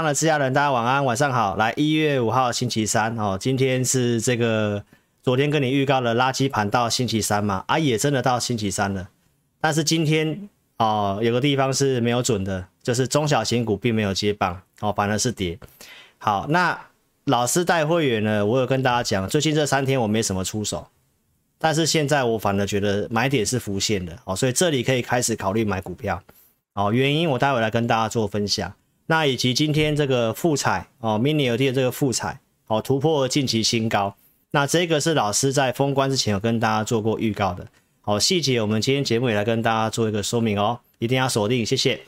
上的自家人，大家晚安，晚上好。来，一月五号星期三哦，今天是这个昨天跟你预告的垃圾盘到星期三嘛，啊，也真的到星期三了。但是今天哦，有个地方是没有准的，就是中小型股并没有接棒哦，反而是跌。好，那老师带会员呢，我有跟大家讲，最近这三天我没什么出手，但是现在我反而觉得买点是浮现的哦，所以这里可以开始考虑买股票哦。原因我待会来跟大家做分享。那以及今天这个复彩哦，mini LED 的这个复彩哦，突破近期新高。那这个是老师在封关之前有跟大家做过预告的。好，细节我们今天节目也来跟大家做一个说明哦，一定要锁定，谢谢。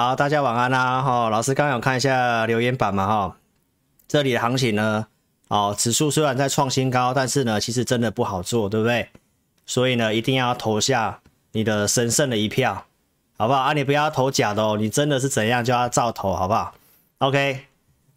好，大家晚安啦！哈，老师刚有看一下留言板嘛，哈，这里的行情呢，哦，指数虽然在创新高，但是呢，其实真的不好做，对不对？所以呢，一定要投下你的神圣的一票，好不好啊？你不要投假的哦，你真的是怎样就要照投，好不好？OK。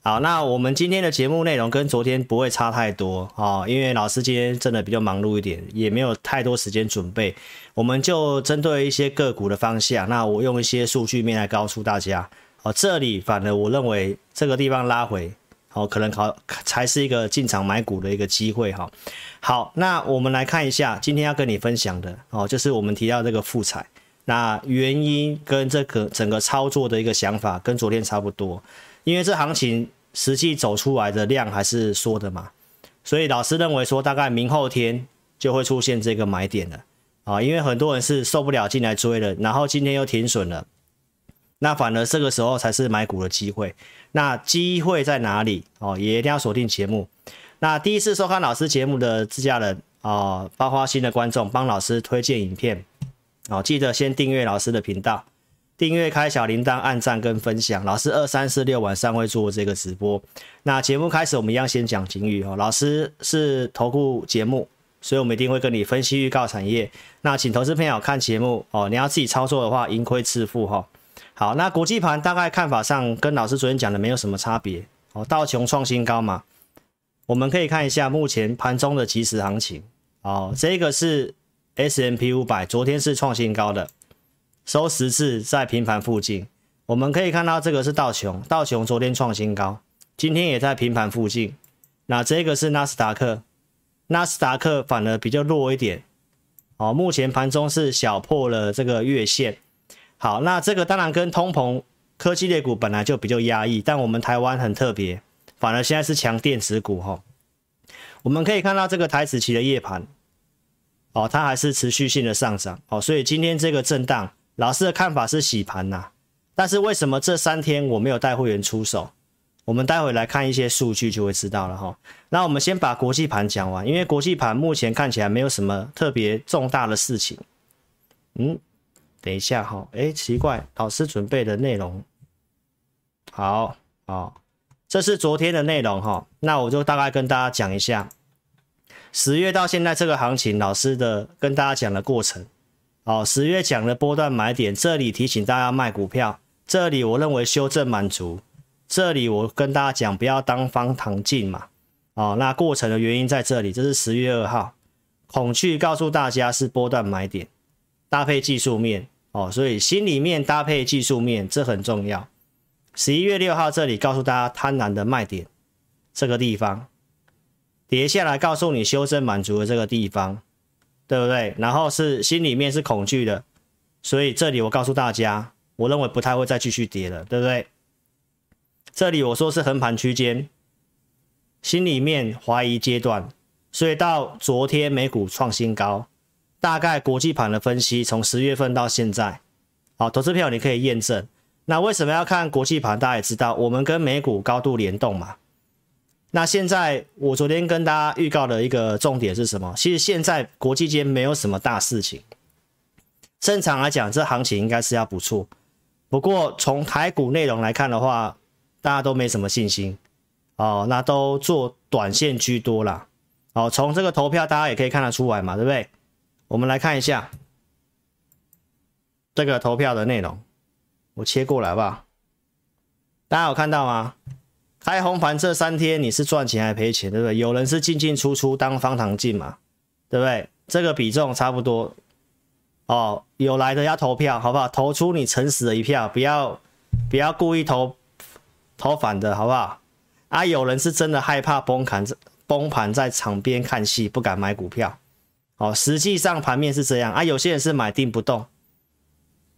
好，那我们今天的节目内容跟昨天不会差太多哦，因为老师今天真的比较忙碌一点，也没有太多时间准备。我们就针对一些个股的方向，那我用一些数据面来告诉大家哦。这里反而我认为这个地方拉回哦，可能考才是一个进场买股的一个机会哈。好，那我们来看一下今天要跟你分享的哦，就是我们提到这个富彩，那原因跟这个整个操作的一个想法跟昨天差不多。因为这行情实际走出来的量还是缩的嘛，所以老师认为说大概明后天就会出现这个买点了啊，因为很多人是受不了进来追了，然后今天又停损了，那反而这个时候才是买股的机会。那机会在哪里哦？也一定要锁定节目。那第一次收看老师节目的自家人啊，包括新的观众，帮老师推荐影片哦，记得先订阅老师的频道。订阅、开小铃铛、按赞跟分享。老师二三四六晚上会做这个直播。那节目开始，我们一样先讲警语哦。老师是投顾节目，所以我们一定会跟你分析预告产业。那请投资朋友看节目哦。你要自己操作的话，盈亏自负哈。好，那国际盘大概看法上跟老师昨天讲的没有什么差别哦。道琼创新高嘛，我们可以看一下目前盘中的即时行情哦。这个是 S&P 五百昨天是创新高的。收十字在平盘附近，我们可以看到这个是道琼，道琼昨天创新高，今天也在平盘附近。那这个是纳斯达克，纳斯达克反而比较弱一点，哦，目前盘中是小破了这个月线。好，那这个当然跟通膨、科技类股本来就比较压抑，但我们台湾很特别，反而现在是强电子股哈。我们可以看到这个台指期的夜盘，哦，它还是持续性的上涨，哦，所以今天这个震荡。老师的看法是洗盘呐，但是为什么这三天我没有带会员出手？我们待会来看一些数据就会知道了哈。那我们先把国际盘讲完，因为国际盘目前看起来没有什么特别重大的事情。嗯，等一下哈，哎，奇怪，老师准备的内容，好，好，这是昨天的内容哈。那我就大概跟大家讲一下，十月到现在这个行情，老师的跟大家讲的过程。哦，十月讲的波段买点，这里提醒大家卖股票，这里我认为修正满足，这里我跟大家讲不要当方糖进嘛。哦，那过程的原因在这里，这是十月二号，恐惧告诉大家是波段买点，搭配技术面哦，所以心里面搭配技术面这很重要。十一月六号这里告诉大家贪婪的卖点，这个地方跌下来告诉你修正满足的这个地方。对不对？然后是心里面是恐惧的，所以这里我告诉大家，我认为不太会再继续跌了，对不对？这里我说是横盘区间，心里面怀疑阶段，所以到昨天美股创新高，大概国际盘的分析从十月份到现在，好，投资票你可以验证。那为什么要看国际盘？大家也知道，我们跟美股高度联动嘛。那现在我昨天跟大家预告的一个重点是什么？其实现在国际间没有什么大事情，正常来讲，这行情应该是要不错。不过从台股内容来看的话，大家都没什么信心哦，那都做短线居多啦。哦，从这个投票大家也可以看得出来嘛，对不对？我们来看一下这个投票的内容。我切过来吧？大家有看到吗？开红盘这三天你是赚钱还赔钱，对不对？有人是进进出出当方糖进嘛，对不对？这个比重差不多哦。有来的要投票，好不好？投出你诚实的一票，不要不要故意投投反的，好不好？啊，有人是真的害怕崩盘，崩盘在场边看戏，不敢买股票。哦，实际上盘面是这样啊，有些人是买定不动。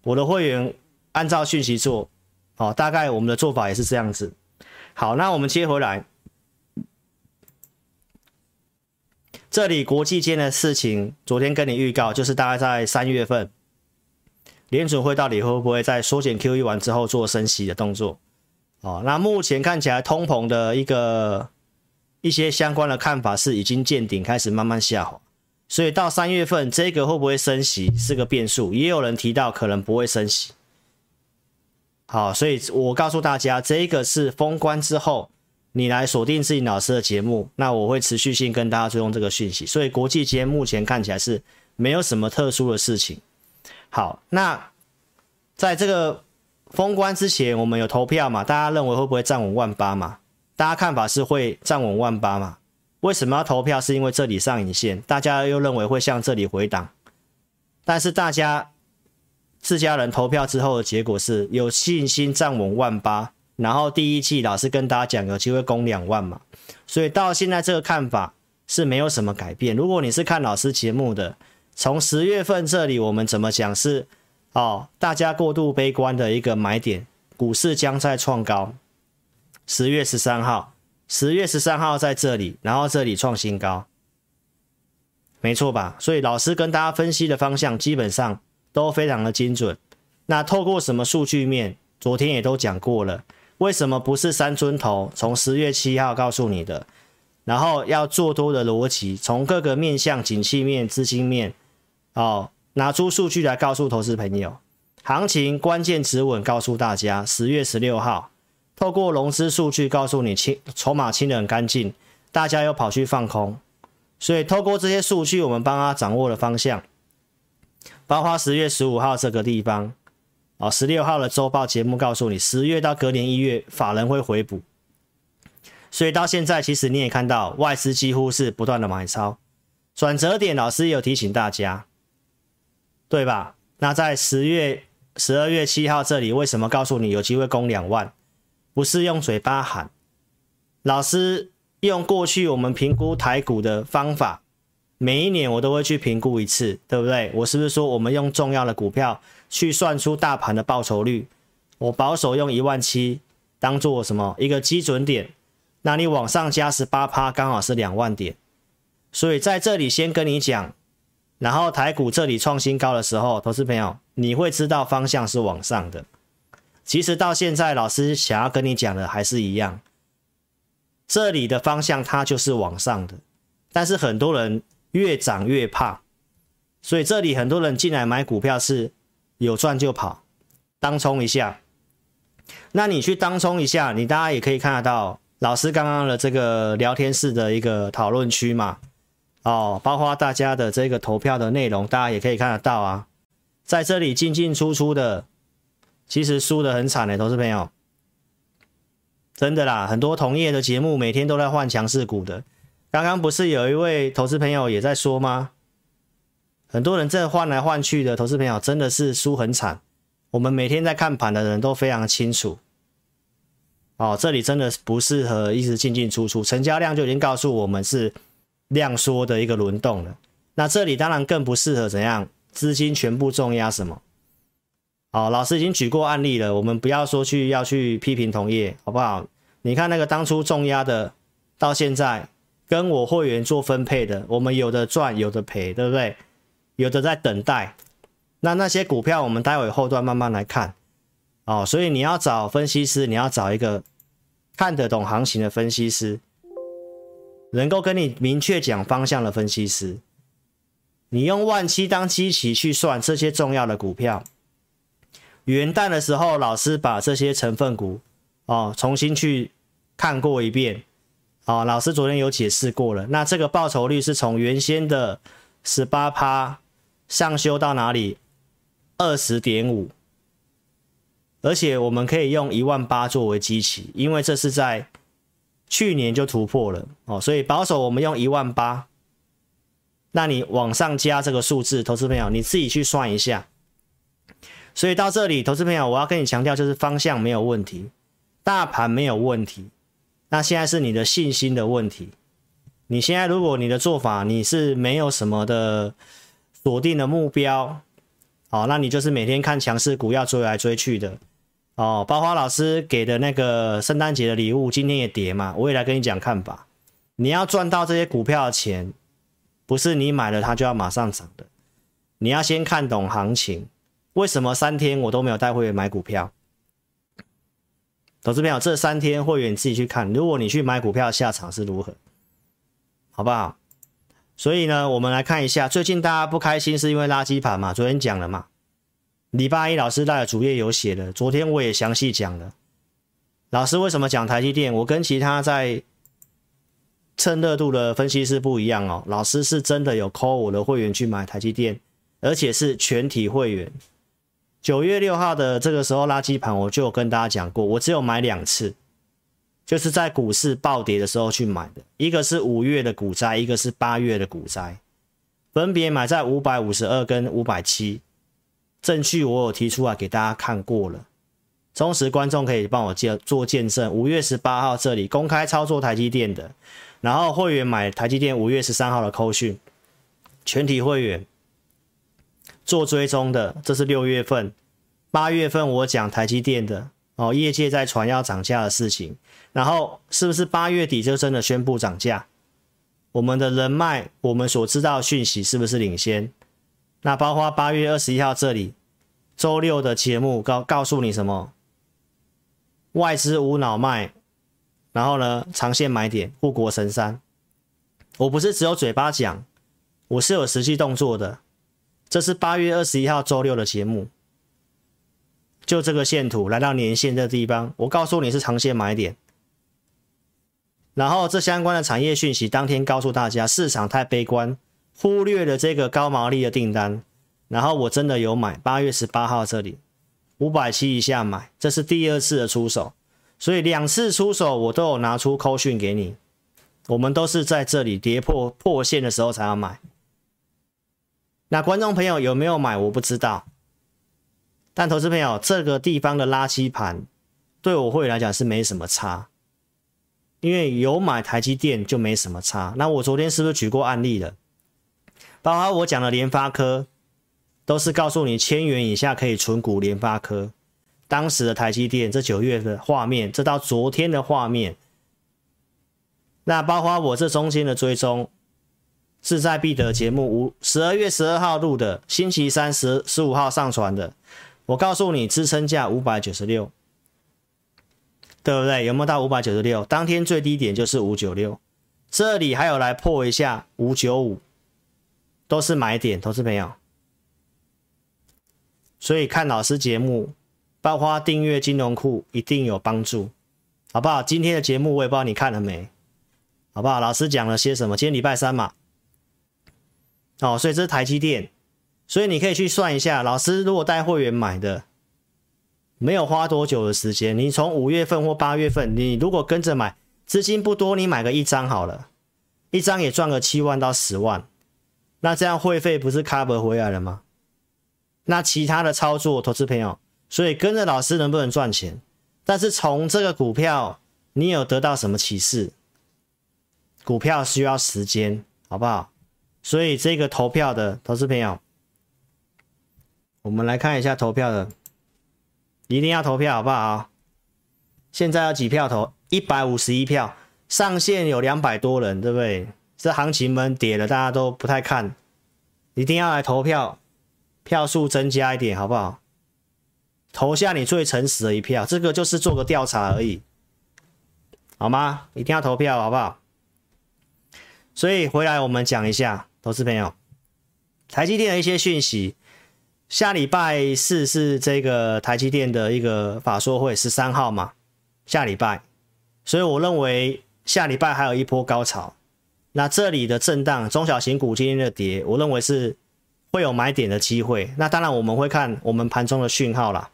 我的会员按照讯息做，哦，大概我们的做法也是这样子。好，那我们接回来，这里国际间的事情，昨天跟你预告，就是大概在三月份，联准会到底会不会在缩减 QE 完之后做升息的动作？哦，那目前看起来通膨的一个一些相关的看法是已经见顶，开始慢慢下滑。所以到三月份，这个会不会升息是个变数，也有人提到可能不会升息。好，所以我告诉大家，这个是封关之后，你来锁定自己老师的节目，那我会持续性跟大家追踪这个讯息。所以国际间目前看起来是没有什么特殊的事情。好，那在这个封关之前，我们有投票嘛？大家认为会不会站稳万八嘛？大家看法是会站稳万八嘛？为什么要投票？是因为这里上影线，大家又认为会向这里回档，但是大家自家人投票之后的结果是有信心站稳万八，然后第一季老师跟大家讲有机会攻两万嘛，所以到现在这个看法是没有什么改变。如果你是看老师节目的，从十月份这里我们怎么讲是哦，大家过度悲观的一个买点，股市将在创高，十月十三号。十月十三号在这里，然后这里创新高，没错吧？所以老师跟大家分析的方向基本上都非常的精准。那透过什么数据面？昨天也都讲过了，为什么不是三尊头？从十月七号告诉你的，然后要做多的逻辑，从各个面向、景气面、资金面，哦，拿出数据来告诉投资朋友，行情关键止稳，告诉大家，十月十六号。透过融资数据告诉你清筹码清得很干净，大家又跑去放空，所以透过这些数据，我们帮他掌握了方向。包括十月十五号这个地方，哦，十六号的周报节目告诉你，十月到隔年一月法人会回补，所以到现在其实你也看到外资几乎是不断的买超，转折点老师有提醒大家，对吧？那在十月十二月七号这里，为什么告诉你有机会攻两万？不是用嘴巴喊，老师用过去我们评估台股的方法，每一年我都会去评估一次，对不对？我是不是说我们用重要的股票去算出大盘的报酬率？我保守用一万七当做什么一个基准点？那你往上加十八趴，刚好是两万点。所以在这里先跟你讲，然后台股这里创新高的时候，投资朋友你会知道方向是往上的。其实到现在，老师想要跟你讲的还是一样，这里的方向它就是往上的，但是很多人越涨越怕，所以这里很多人进来买股票是有赚就跑，当冲一下。那你去当冲一下，你大家也可以看得到老师刚刚的这个聊天室的一个讨论区嘛，哦，包括大家的这个投票的内容，大家也可以看得到啊，在这里进进出出的。其实输的很惨的，投资朋友，真的啦，很多同业的节目每天都在换强势股的。刚刚不是有一位投资朋友也在说吗？很多人这换来换去的，投资朋友真的是输很惨。我们每天在看盘的人都非常清楚。哦，这里真的不适合一直进进出出，成交量就已经告诉我们是量缩的一个轮动了。那这里当然更不适合怎样，资金全部重压什么？好，老师已经举过案例了，我们不要说去要去批评同业，好不好？你看那个当初重压的，到现在跟我会员做分配的，我们有的赚，有的赔，对不对？有的在等待。那那些股票，我们待会后段慢慢来看。哦，所以你要找分析师，你要找一个看得懂行情的分析师，能够跟你明确讲方向的分析师。你用万七当基期去算这些重要的股票。元旦的时候，老师把这些成分股哦重新去看过一遍，哦，老师昨天有解释过了。那这个报酬率是从原先的十八趴上修到哪里？二十点五，而且我们可以用一万八作为基期，因为这是在去年就突破了哦，所以保守我们用一万八。那你往上加这个数字，投资朋友你自己去算一下。所以到这里，投资朋友我要跟你强调，就是方向没有问题，大盘没有问题，那现在是你的信心的问题。你现在如果你的做法你是没有什么的锁定的目标，哦，那你就是每天看强势股要追来追去的。哦，包花老师给的那个圣诞节的礼物，今天也跌嘛，我也来跟你讲看法。你要赚到这些股票的钱，不是你买了它就要马上涨的，你要先看懂行情。为什么三天我都没有带会员买股票？投资朋友，这三天会员自己去看，如果你去买股票，下场是如何，好不好？所以呢，我们来看一下，最近大家不开心是因为垃圾盘嘛，昨天讲了嘛。礼拜一老师在主页有写的，昨天我也详细讲了。老师为什么讲台积电？我跟其他在蹭热度的分析师不一样哦。老师是真的有 call 我的会员去买台积电，而且是全体会员。九月六号的这个时候垃圾盘，我就有跟大家讲过，我只有买两次，就是在股市暴跌的时候去买的。一个是五月的股灾，一个是八月的股灾，分别买在五百五十二跟五百七。证据我有提出来给大家看过了，忠实观众可以帮我见做见证。五月十八号这里公开操作台积电的，然后会员买台积电五月十三号的扣讯，全体会员做追踪的，这是六月份、八月份我讲台积电的哦，业界在传要涨价的事情，然后是不是八月底就真的宣布涨价？我们的人脉，我们所知道的讯息是不是领先？那包括八月二十一号这里，周六的节目告告诉你什么？外资无脑卖，然后呢，长线买点护国神山。我不是只有嘴巴讲，我是有实际动作的。这是八月二十一号周六的节目，就这个线图来到年线这地方，我告诉你是长线买点。然后这相关的产业讯息，当天告诉大家市场太悲观。忽略了这个高毛利的订单，然后我真的有买，八月十八号这里五百七以下买，这是第二次的出手，所以两次出手我都有拿出扣讯给你，我们都是在这里跌破破线的时候才要买。那观众朋友有没有买？我不知道，但投资朋友这个地方的垃圾盘对我会员来讲是没什么差，因为有买台积电就没什么差。那我昨天是不是举过案例了？包括我讲的联发科，都是告诉你千元以下可以存股。联发科当时的台积电这九月的画面，这到昨天的画面，那包括我这中间的追踪，志在必得节目五十二月十二号录的，星期三十十五号上传的，我告诉你支撑价五百九十六，对不对？有没有到五百九十六？当天最低点就是五九六，这里还有来破一下五九五。都是买点，投资朋友，所以看老师节目，包括订阅金融库，一定有帮助，好不好？今天的节目我也不知道你看了没，好不好？老师讲了些什么？今天礼拜三嘛，哦，所以这是台积电，所以你可以去算一下，老师如果带会员买的，没有花多久的时间，你从五月份或八月份，你如果跟着买，资金不多，你买个一张好了，一张也赚个七万到十万。那这样会费不是 cover 回来了吗？那其他的操作，投资朋友，所以跟着老师能不能赚钱？但是从这个股票，你有得到什么启示？股票需要时间，好不好？所以这个投票的投资朋友，我们来看一下投票的，一定要投票，好不好？现在有几票投？一百五十一票，上线有两百多人，对不对？这行情们跌了，大家都不太看，一定要来投票，票数增加一点，好不好？投下你最诚实的一票，这个就是做个调查而已，好吗？一定要投票，好不好？所以回来我们讲一下，投资朋友，台积电的一些讯息，下礼拜四是这个台积电的一个法说会，十三号嘛，下礼拜，所以我认为下礼拜还有一波高潮。那这里的震荡，中小型股今天的跌，我认为是会有买点的机会。那当然我们会看我们盘中的讯号啦。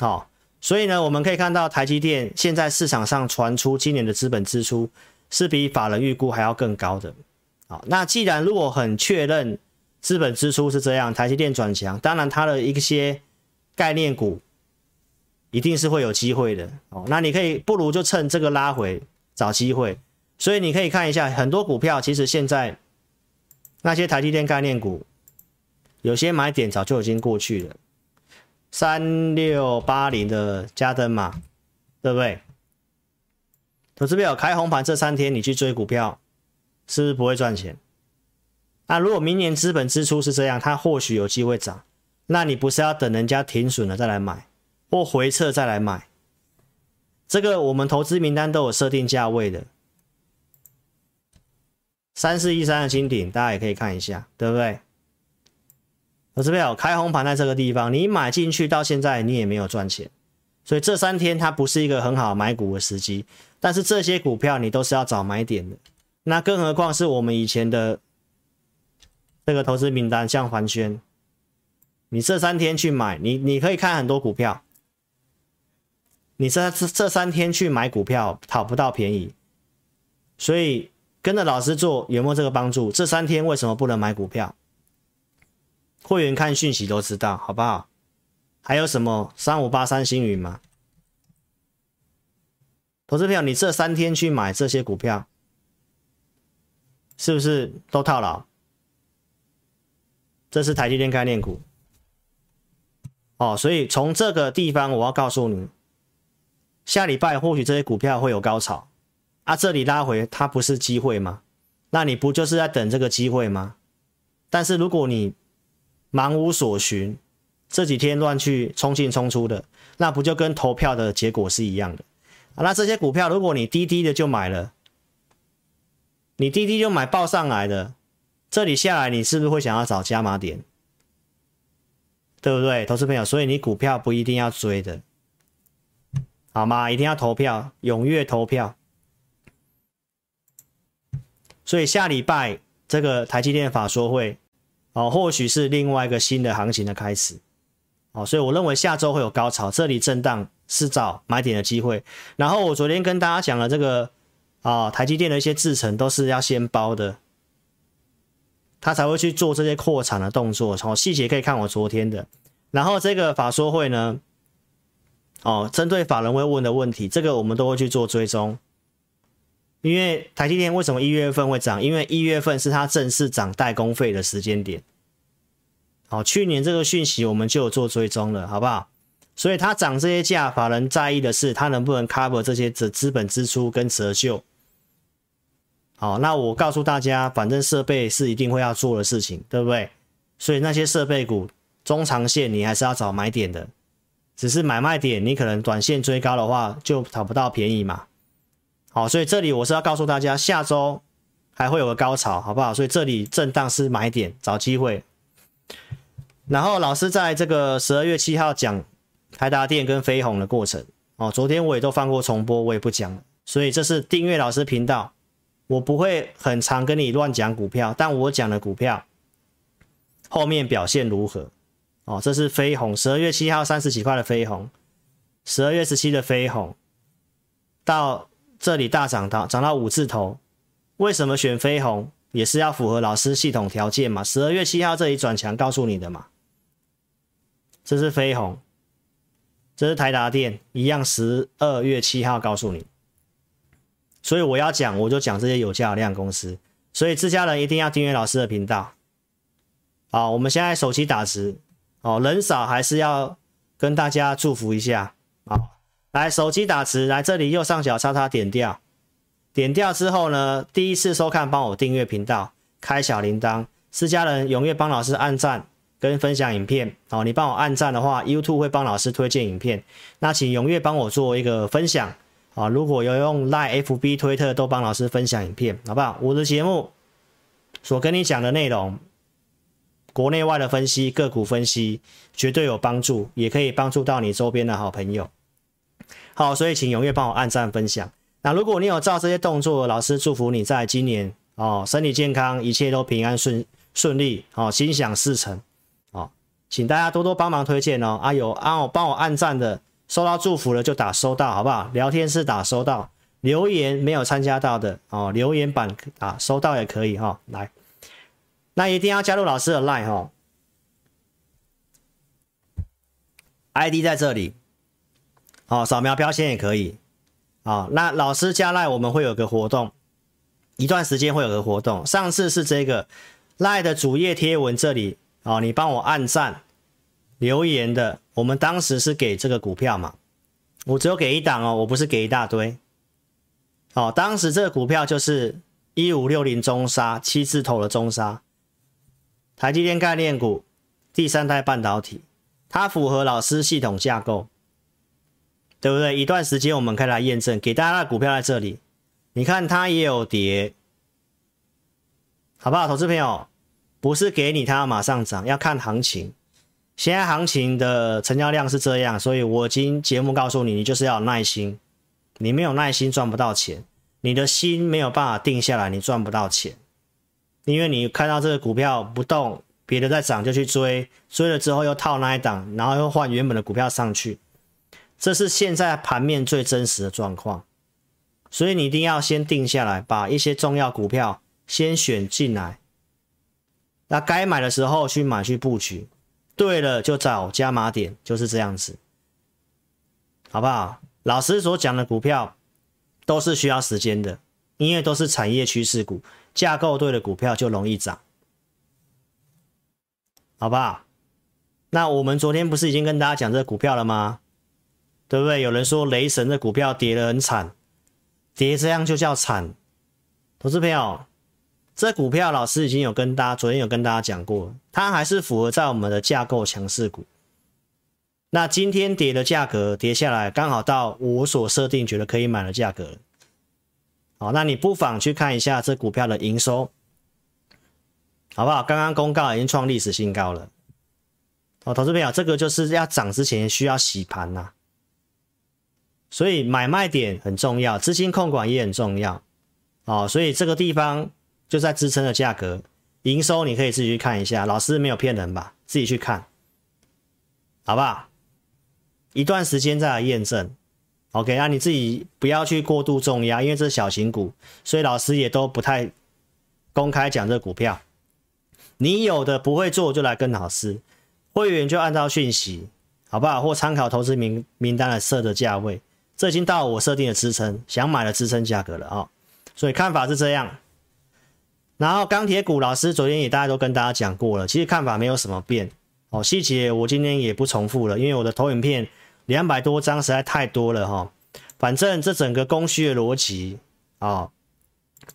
好，所以呢，我们可以看到台积电现在市场上传出今年的资本支出是比法人预估还要更高的。好，那既然如果很确认资本支出是这样，台积电转强，当然它的一些概念股一定是会有机会的。哦，那你可以不如就趁这个拉回找机会。所以你可以看一下很多股票，其实现在那些台积电概念股，有些买点早就已经过去了。三六八零的嘉登嘛，对不对？投资朋友开红盘这三天，你去追股票，是不是不会赚钱？那如果明年资本支出是这样，它或许有机会涨。那你不是要等人家停损了再来买，或回撤再来买？这个我们投资名单都有设定价位的。三四一三的金顶，大家也可以看一下，对不对？我这边有开红盘在这个地方，你买进去到现在你也没有赚钱，所以这三天它不是一个很好买股的时机。但是这些股票你都是要找买点的。那更何况是我们以前的这个投资名单，像环宣，你这三天去买，你你可以看很多股票，你这这这三天去买股票讨不到便宜，所以跟着老师做有没有这个帮助？这三天为什么不能买股票？会员看讯息都知道，好不好？还有什么三五八三星云吗？投资票，你这三天去买这些股票。是不是都套牢？这是台积电概念股哦，所以从这个地方我要告诉你，下礼拜或许这些股票会有高潮啊，这里拉回它不是机会吗？那你不就是在等这个机会吗？但是如果你茫无所寻，这几天乱去冲进冲出的，那不就跟投票的结果是一样的啊？那这些股票如果你低低的就买了。你滴滴就买报上来的，这里下来你是不是会想要找加码点？对不对，投资朋友？所以你股票不一定要追的，好吗？一定要投票，踊跃投票。所以下礼拜这个台积电法说会，哦，或许是另外一个新的行情的开始，哦，所以我认为下周会有高潮，这里震荡是找买点的机会。然后我昨天跟大家讲了这个。啊、哦，台积电的一些制程都是要先包的，他才会去做这些扩产的动作。从细节可以看我昨天的。然后这个法说会呢，哦，针对法人会问的问题，这个我们都会去做追踪。因为台积电为什么一月份会涨？因为一月份是它正式涨代工费的时间点。好、哦，去年这个讯息我们就有做追踪了，好不好？所以它涨这些价，法人在意的是它能不能 cover 这些资资本支出跟折旧。好，那我告诉大家，反正设备是一定会要做的事情，对不对？所以那些设备股中长线你还是要找买点的，只是买卖点你可能短线追高的话就讨不到便宜嘛。好，所以这里我是要告诉大家，下周还会有个高潮，好不好？所以这里震荡是买点，找机会。然后老师在这个十二月七号讲台达电跟飞鸿的过程，哦，昨天我也都放过重播，我也不讲了。所以这是订阅老师频道。我不会很常跟你乱讲股票，但我讲的股票后面表现如何？哦，这是飞鸿，十二月七号三十几块的飞鸿，十二月十七的飞鸿，到这里大涨到涨到五字头，为什么选飞鸿？也是要符合老师系统条件嘛。十二月七号这里转强告诉你的嘛，这是飞鸿，这是台达电，一样十二月七号告诉你。所以我要讲，我就讲这些有价有量公司。所以自家人一定要订阅老师的频道。好，我们现在手机打直，哦，人少还是要跟大家祝福一下。好，来手机打直，来这里右上角叉叉点掉，点掉之后呢，第一次收看帮我订阅频道，开小铃铛。自家人踊跃帮老师按赞跟分享影片。哦，你帮我按赞的话，YouTube 会帮老师推荐影片。那请踊跃帮我做一个分享。啊，如果有用 Line、FB、推特都帮老师分享影片，好不好？我的节目所跟你讲的内容，国内外的分析、个股分析，绝对有帮助，也可以帮助到你周边的好朋友。好，所以请踊跃帮我按赞分享。那如果你有照这些动作，老师祝福你在今年哦，身体健康，一切都平安顺顺利，哦，心想事成。哦，请大家多多帮忙推荐哦。啊，有啊，帮我按赞的。收到祝福了就打收到，好不好？聊天室打收到，留言没有参加到的哦，留言板啊收到也可以哈、哦。来，那一定要加入老师的 line 哈、哦、，ID 在这里，哦，扫描标签也可以。啊、哦，那老师加 line 我们会有个活动，一段时间会有个活动。上次是这个 line 的主页贴文这里，哦，你帮我按赞留言的，我们当时是给这个股票嘛，我只有给一档哦，我不是给一大堆。哦，当时这个股票就是一五六零中沙七字头的中沙，台积电概念股，第三代半导体，它符合老师系统架构。对不对？一段时间我们可以来验证，给大家的股票在这里，你看它也有跌，好不好？投资朋友，不是给你它要马上涨，要看行情。现在行情的成交量是这样，所以我今节目告诉你，你就是要有耐心，你没有耐心赚不到钱，你的心没有办法定下来，你赚不到钱，因为你看到这个股票不动，别的在涨就去追，追了之后又套那一档，然后又换原本的股票上去。这是现在盘面最真实的状况，所以你一定要先定下来，把一些重要股票先选进来。那该买的时候去买去布局，对了就找加码点，就是这样子，好不好？老师所讲的股票都是需要时间的，因为都是产业趋势股，架构对的股票就容易涨，好不好？那我们昨天不是已经跟大家讲这股票了吗？对不对？有人说雷神的股票跌得很惨，跌这样就叫惨。投资朋友，这股票老师已经有跟大家，昨天有跟大家讲过，它还是符合在我们的架构强势股。那今天跌的价格跌下来，刚好到我所设定觉得可以买的价格。好，那你不妨去看一下这股票的营收，好不好？刚刚公告已经创历史新高了。好，投资朋友，这个就是要涨之前需要洗盘呐、所以买卖点很重要，资金控管也很重要，哦，所以这个地方就在支撑的价格，营收你可以自己去看一下，老师没有骗人吧？自己去看，好不好？一段时间再来验证，OK，那你自己不要去过度重压，因为这是小型股，所以老师也都不太公开讲这股票。你有的不会做就来跟老师，会员就按照讯息，好不好？或参考投资名名单来设的价位。这已经到我设定的支撑，想买的支撑价格了啊、哦，所以看法是这样。然后钢铁股老师昨天也大家都跟大家讲过了，其实看法没有什么变哦，细节我今天也不重复了，因为我的投影片两百多张实在太多了哈、哦。反正这整个供需的逻辑啊，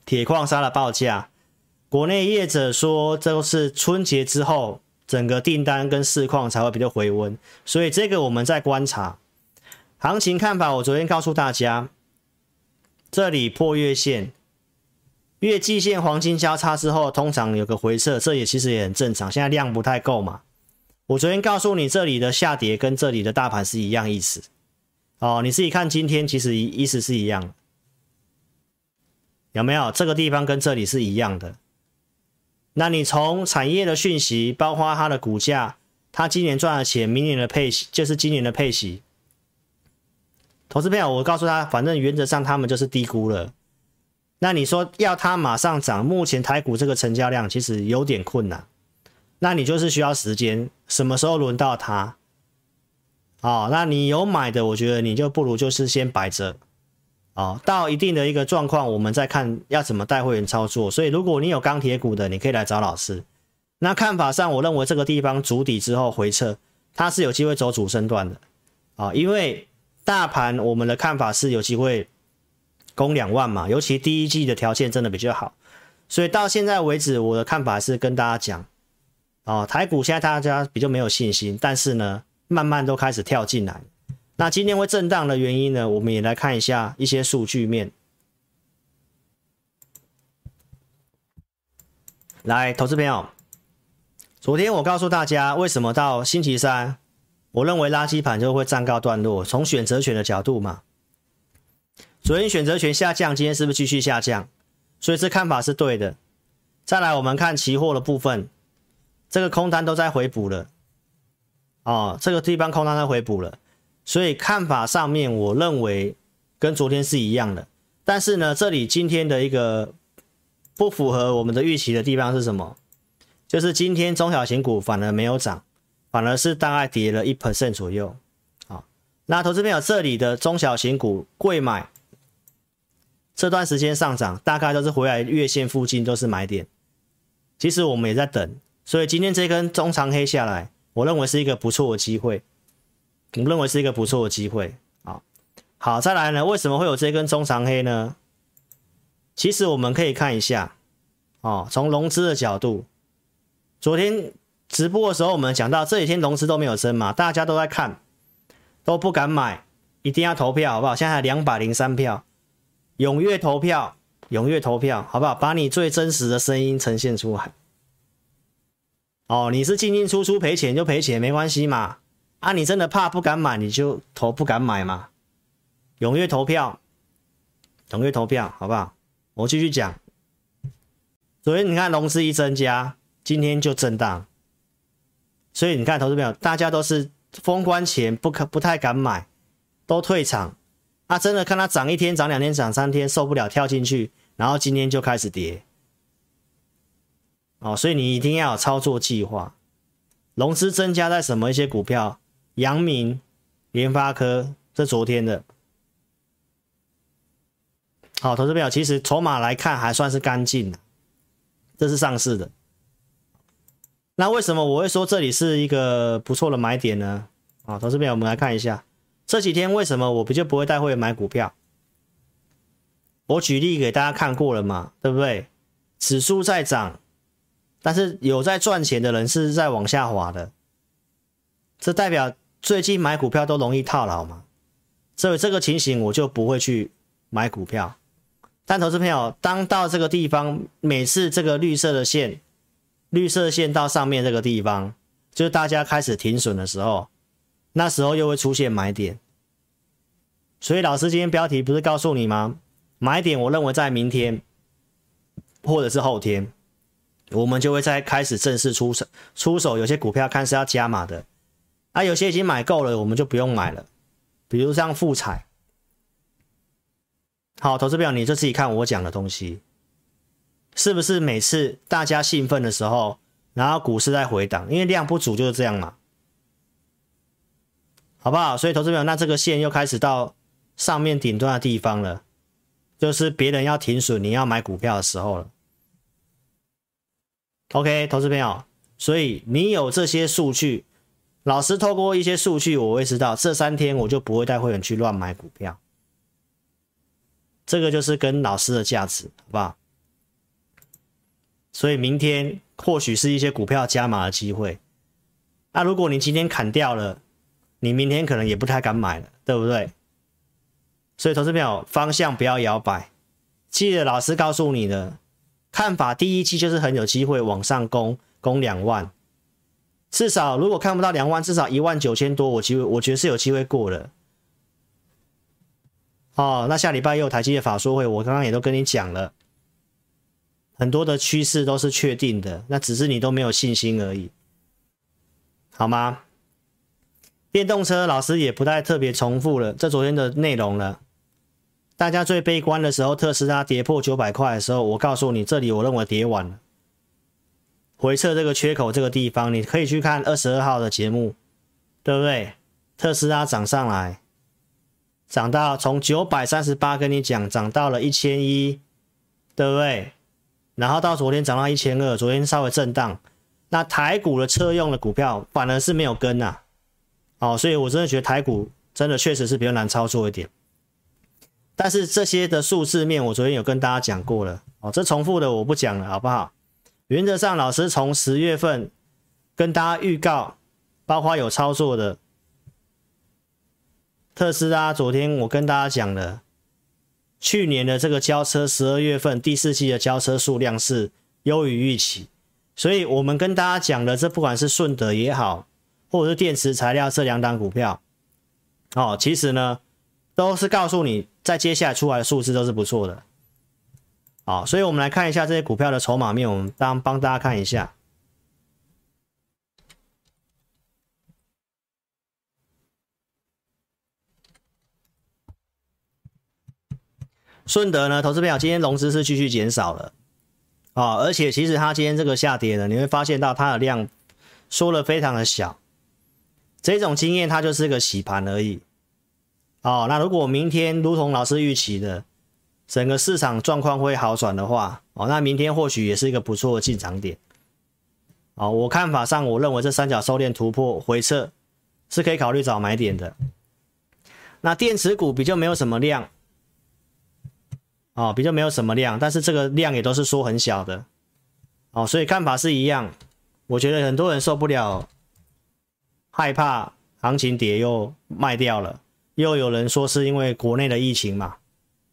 铁矿砂的报价，国内业者说这都是春节之后整个订单跟市况才会比较回温，所以这个我们在观察。行情看法，我昨天告诉大家，这里破月线、月季线黄金交叉之后，通常有个回撤，这也其实也很正常。现在量不太够嘛。我昨天告诉你，这里的下跌跟这里的大盘是一样意思。哦，你自己看今天，其实意思是一样，有没有？这个地方跟这里是一样的。那你从产业的讯息，包括它的股价，它今年赚的钱，明年的配息，就是今年的配息。投资朋友，我告诉他，反正原则上他们就是低估了。那你说要它马上涨，目前台股这个成交量其实有点困难。那你就是需要时间，什么时候轮到它？哦，那你有买的，我觉得你就不如就是先摆着。哦，到一定的一个状况，我们再看要怎么带会员操作。所以，如果你有钢铁股的，你可以来找老师。那看法上，我认为这个地方筑底之后回撤，它是有机会走主升段的。啊、哦，因为。大盘我们的看法是有机会攻两万嘛，尤其第一季的条件真的比较好，所以到现在为止，我的看法是跟大家讲，哦，台股现在大家比较没有信心，但是呢，慢慢都开始跳进来。那今天会震荡的原因呢，我们也来看一下一些数据面。来，投资朋友，昨天我告诉大家为什么到星期三。我认为垃圾盘就会暂告段落。从选择权的角度嘛，昨天选择权下降，今天是不是继续下降？所以这看法是对的。再来，我们看期货的部分，这个空单都在回补了。哦，这个地方空单在回补了，所以看法上面，我认为跟昨天是一样的。但是呢，这里今天的一个不符合我们的预期的地方是什么？就是今天中小型股反而没有涨，反而是大概跌了一 percent 左右。好，那投资朋友，这里的中小型股贵买，这段时间上涨，大概都是回来月线附近都是买点。其实我们也在等，所以今天这根中长黑下来，我认为是一个不错的机会。我认为是一个不错的机会，好，好，再来呢？为什么会有这根中长黑呢？其实我们可以看一下，哦，从融资的角度，昨天直播的时候我们讲到这几天融资都没有增嘛，大家都在看，都不敢买，一定要投票，好不好？现在还两百零三票，踊跃投票，踊跃投票，好不好？把你最真实的声音呈现出来。哦，你是进进出出赔钱就赔钱，没关系嘛。啊，你真的怕不敢买，你就投不敢买嘛。踊跃投票，踊跃投票，好不好？我继续讲。昨天你看融资一增加，今天就震荡。所以你看，投资朋友，大家都是封关前不可不太敢买，都退场。啊，真的看它涨一天、涨两天、涨三天，受不了跳进去，然后今天就开始跌。哦，所以你一定要有操作计划。融资增加在什么一些股票？阳明、联发科，这昨天的。好，投资朋友，其实筹码来看还算是干净的，这是上市的。那为什么我会说这里是一个不错的买点呢？啊，投资朋友，我们来看一下这几天为什么我不就不会带会员买股票？我举例给大家看过了嘛，对不对？指数在涨，但是有在赚钱的人是在往下滑的，这代表。最近买股票都容易套牢嘛，所以这个情形我就不会去买股票。但投资朋友，当到这个地方，每次这个绿色的线，绿色线到上面这个地方，就是大家开始停损的时候，那时候又会出现买点。所以老师今天标题不是告诉你吗？买点我认为在明天或者是后天，我们就会再开始正式出手，出手有些股票看是要加码的。啊，有些已经买够了，我们就不用买了。比如像富采，好，投资表你就自己看我讲的东西，是不是每次大家兴奋的时候，然后股市在回档，因为量不足就是这样嘛，好不好？所以投资朋友，那这个线又开始到上面顶端的地方了，就是别人要停损，你要买股票的时候了。OK，投资朋友，所以你有这些数据。老师透过一些数据，我会知道这三天我就不会带会员去乱买股票，这个就是跟老师的价值，好不好？所以明天或许是一些股票加码的机会。那如果你今天砍掉了，你明天可能也不太敢买了，对不对？所以投资朋友方向不要摇摆，记得老师告诉你的看法，第一期就是很有机会往上攻，攻两万。至少如果看不到两万，至少一万九千多，我机会我觉得是有机会过的。哦，那下礼拜又有台积电法说会，我刚刚也都跟你讲了，很多的趋势都是确定的，那只是你都没有信心而已，好吗？电动车老师也不太特别重复了，这昨天的内容了。大家最悲观的时候，特斯拉跌破九百块的时候，我告诉你，这里我认为跌完了。回撤这个缺口这个地方，你可以去看二十二号的节目，对不对？特斯拉涨上来，涨到从九百三十八跟你讲，涨到了一千一，对不对？然后到昨天涨到一千二，昨天稍微震荡。那台股的车用的股票反而是没有跟呐，哦，所以我真的觉得台股真的确实是比较难操作一点。但是这些的数字面，我昨天有跟大家讲过了，哦，这重复的我不讲了，好不好？原则上，老师从十月份跟大家预告，包括有操作的特斯拉。昨天我跟大家讲了，去年的这个交车十二月份第四季的交车数量是优于预期，所以我们跟大家讲的，这不管是顺德也好，或者是电池材料这两档股票。哦其实呢都是告诉你在接下来出来的数字都是不错的。哦所以我们来看一下这些股票的筹码面我们当帮大家看一下。顺德呢投资票今天融资是继续减少了。哦而且其实它今天这个下跌呢你会发现到它的量缩了非常的小。这种经验它就是个洗盘而已。哦，那如果明天如同老师预期的，整个市场状况会好转的话，哦，那明天或许也是一个不错的进场点。哦，我看法上，我认为这三角收敛突破回撤是可以考虑找买点的。那电池股比较没有什么量，哦，比较没有什么量，但是这个量也都是说很小的，哦，所以看法是一样。我觉得很多人受不了，害怕行情跌又卖掉了，又有人说是因为国内的疫情嘛，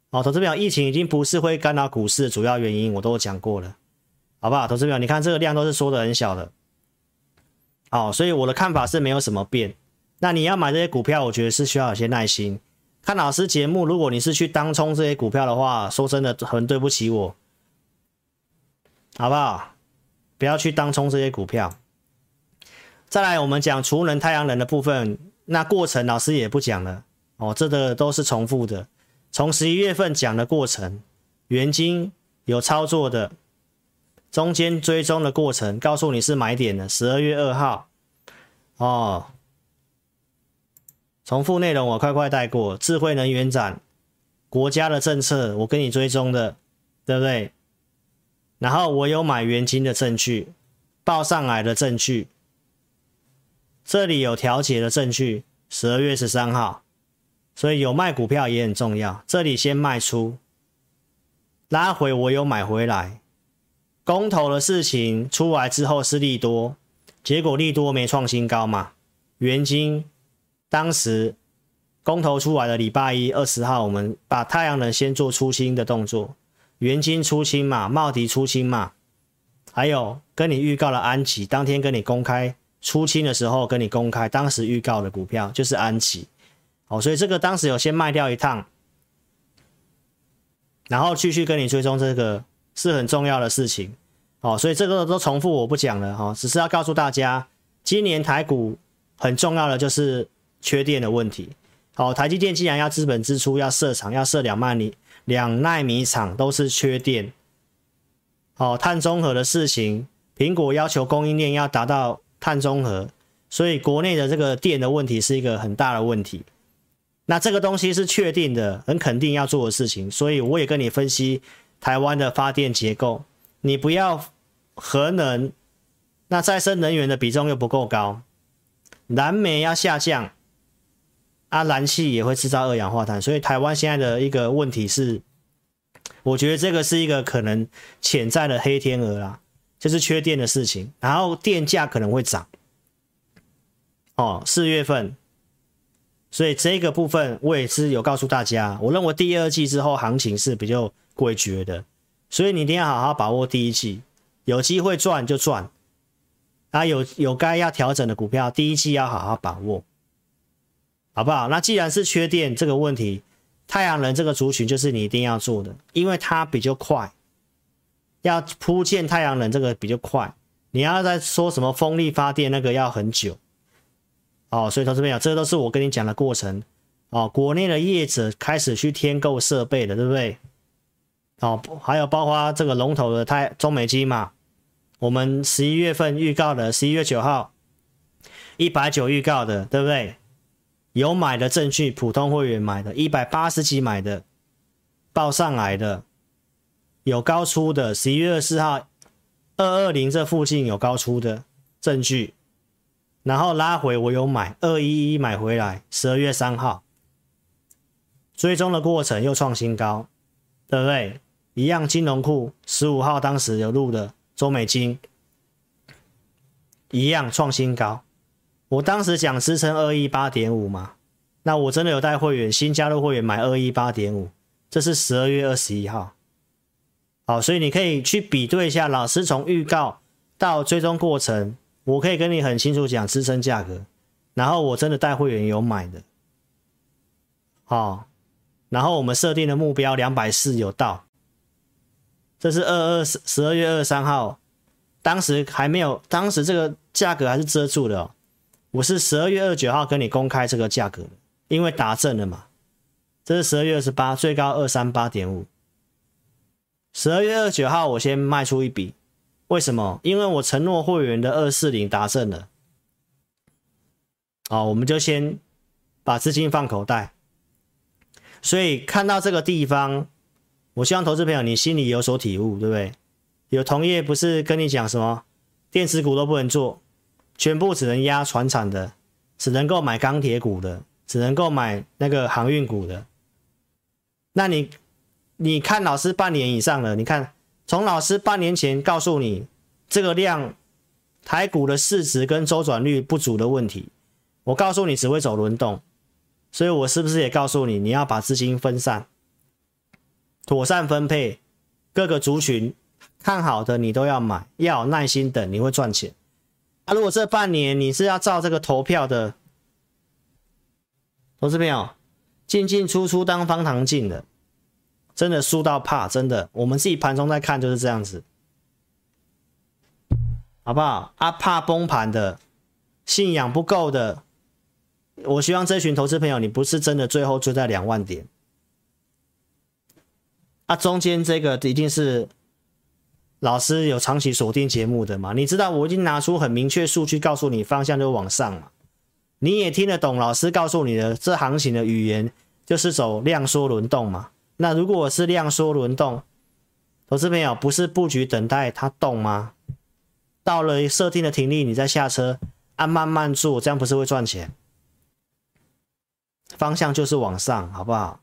哦，投资表疫情已经不是会干扰股市的主要原因，我都讲过了。好不好？投资表，你看这个量都是缩的很小的，好，所以我的看法是没有什么变。那你要买这些股票，我觉得是需要有些耐心。看老师节目，如果你是去当冲这些股票的话，说真的很对不起我，好不好？不要去当冲这些股票。再来，我们讲储能太阳能的部分，那过程老师也不讲了哦，这个都是重复的。从十一月份讲的过程，元晶有操作的。中间追踪的过程，告诉你是买点的。十二月二号，哦，重复内容我快快带过。智慧能源展，国家的政策我跟你追踪的，对不对？然后我有买元晶的证据，报上来的证据，这里有调节的证据。十二月十三号，所以有卖股票也很重要。这里先卖出，拉回我有买回来。公投的事情出来之后是利多，结果利多没创新高嘛？元金当时公投出来的礼拜一二十号，我们把太阳能先做出清的动作，元金出清嘛，茂迪出清嘛，还有跟你预告了安琪，当天跟你公开出清的时候跟你公开，当时预告的股票就是安琪，哦，所以这个当时有先卖掉一趟，然后继续跟你追踪这个。是很重要的事情，哦，所以这个都重复我不讲了哈，只是要告诉大家，今年台股很重要的就是缺电的问题。好，台积电既然要资本支出，要设厂，要设两万米两奈米厂，都是缺电。好，碳中和的事情，苹果要求供应链要达到碳中和，所以国内的这个电的问题是一个很大的问题。那这个东西是确定的，很肯定要做的事情，所以我也跟你分析。台湾的发电结构，你不要核能，那再生能源的比重又不够高，燃煤要下降，啊，燃气也会制造二氧化碳，所以台湾现在的一个问题是，我觉得这个是一个可能潜在的黑天鹅啦，就是缺电的事情，然后电价可能会涨，哦，四月份，所以这个部分我也是有告诉大家，我认为第二季之后行情是比较。诡谲的，所以你一定要好好把握第一季，有机会赚就赚，啊，有有该要调整的股票，第一季要好好把握，好不好？那既然是缺电这个问题，太阳能这个族群就是你一定要做的，因为它比较快，要铺建太阳能这个比较快，你要再说什么风力发电那个要很久，哦，所以投资朋友，这都是我跟你讲的过程，哦，国内的业者开始去添购设备的，对不对？哦，还有包括这个龙头的太中美机嘛，我们十一月份预告的，十一月九号一百九预告的，对不对？有买的证据，普通会员买的，一百八十几买的，报上来的，有高出的，十一月二十四号二二零这附近有高出的证据，然后拉回我有买二一一买回来，十二月三号追踪的过程又创新高，对不对？一样，金融库十五号当时有录的中美金，一样创新高。我当时讲支撑二一八点五嘛，那我真的有带会员新加入会员买二一八点五，这是十二月二十一号。好，所以你可以去比对一下，老师从预告到追踪过程，我可以跟你很清楚讲支撑价格，然后我真的带会员有买的。好，然后我们设定的目标两百四有到。这是二二十十二月二十三号，当时还没有，当时这个价格还是遮住的哦。我是十二月二十九号跟你公开这个价格，因为达正了嘛。这是十二月二十八，最高二三八点五。十二月二十九号我先卖出一笔，为什么？因为我承诺会员的二四零达成了。好，我们就先把资金放口袋。所以看到这个地方，我希望投资朋友你心里有所体悟，对不对？有同业不是跟你讲什么电子股都不能做，全部只能压船产的，只能够买钢铁股的，只能够买那个航运股的。那你你看老师半年以上了，你看从老师半年前告诉你这个量台股的市值跟周转率不足的问题，我告诉你只会走轮动。所以我是不是也告诉你，你要把资金分散，妥善分配各个族群，看好的你都要买，要耐心等，你会赚钱。啊，如果这半年你是要照这个投票的，投资朋友进进出出当方糖进的，真的输到怕，真的，我们自己盘中在看就是这样子，好不好？啊，怕崩盘的，信仰不够的。我希望这群投资朋友，你不是真的最后追在两万点，啊，中间这个一定是老师有长期锁定节目的嘛？你知道我已经拿出很明确数据告诉你方向就往上嘛？你也听得懂老师告诉你的这行情的语言，就是走量缩轮动嘛？那如果我是量缩轮动，投资朋友不是布局等待它动吗？到了设定的停利，你再下车，按慢慢做，这样不是会赚钱？方向就是往上，好不好？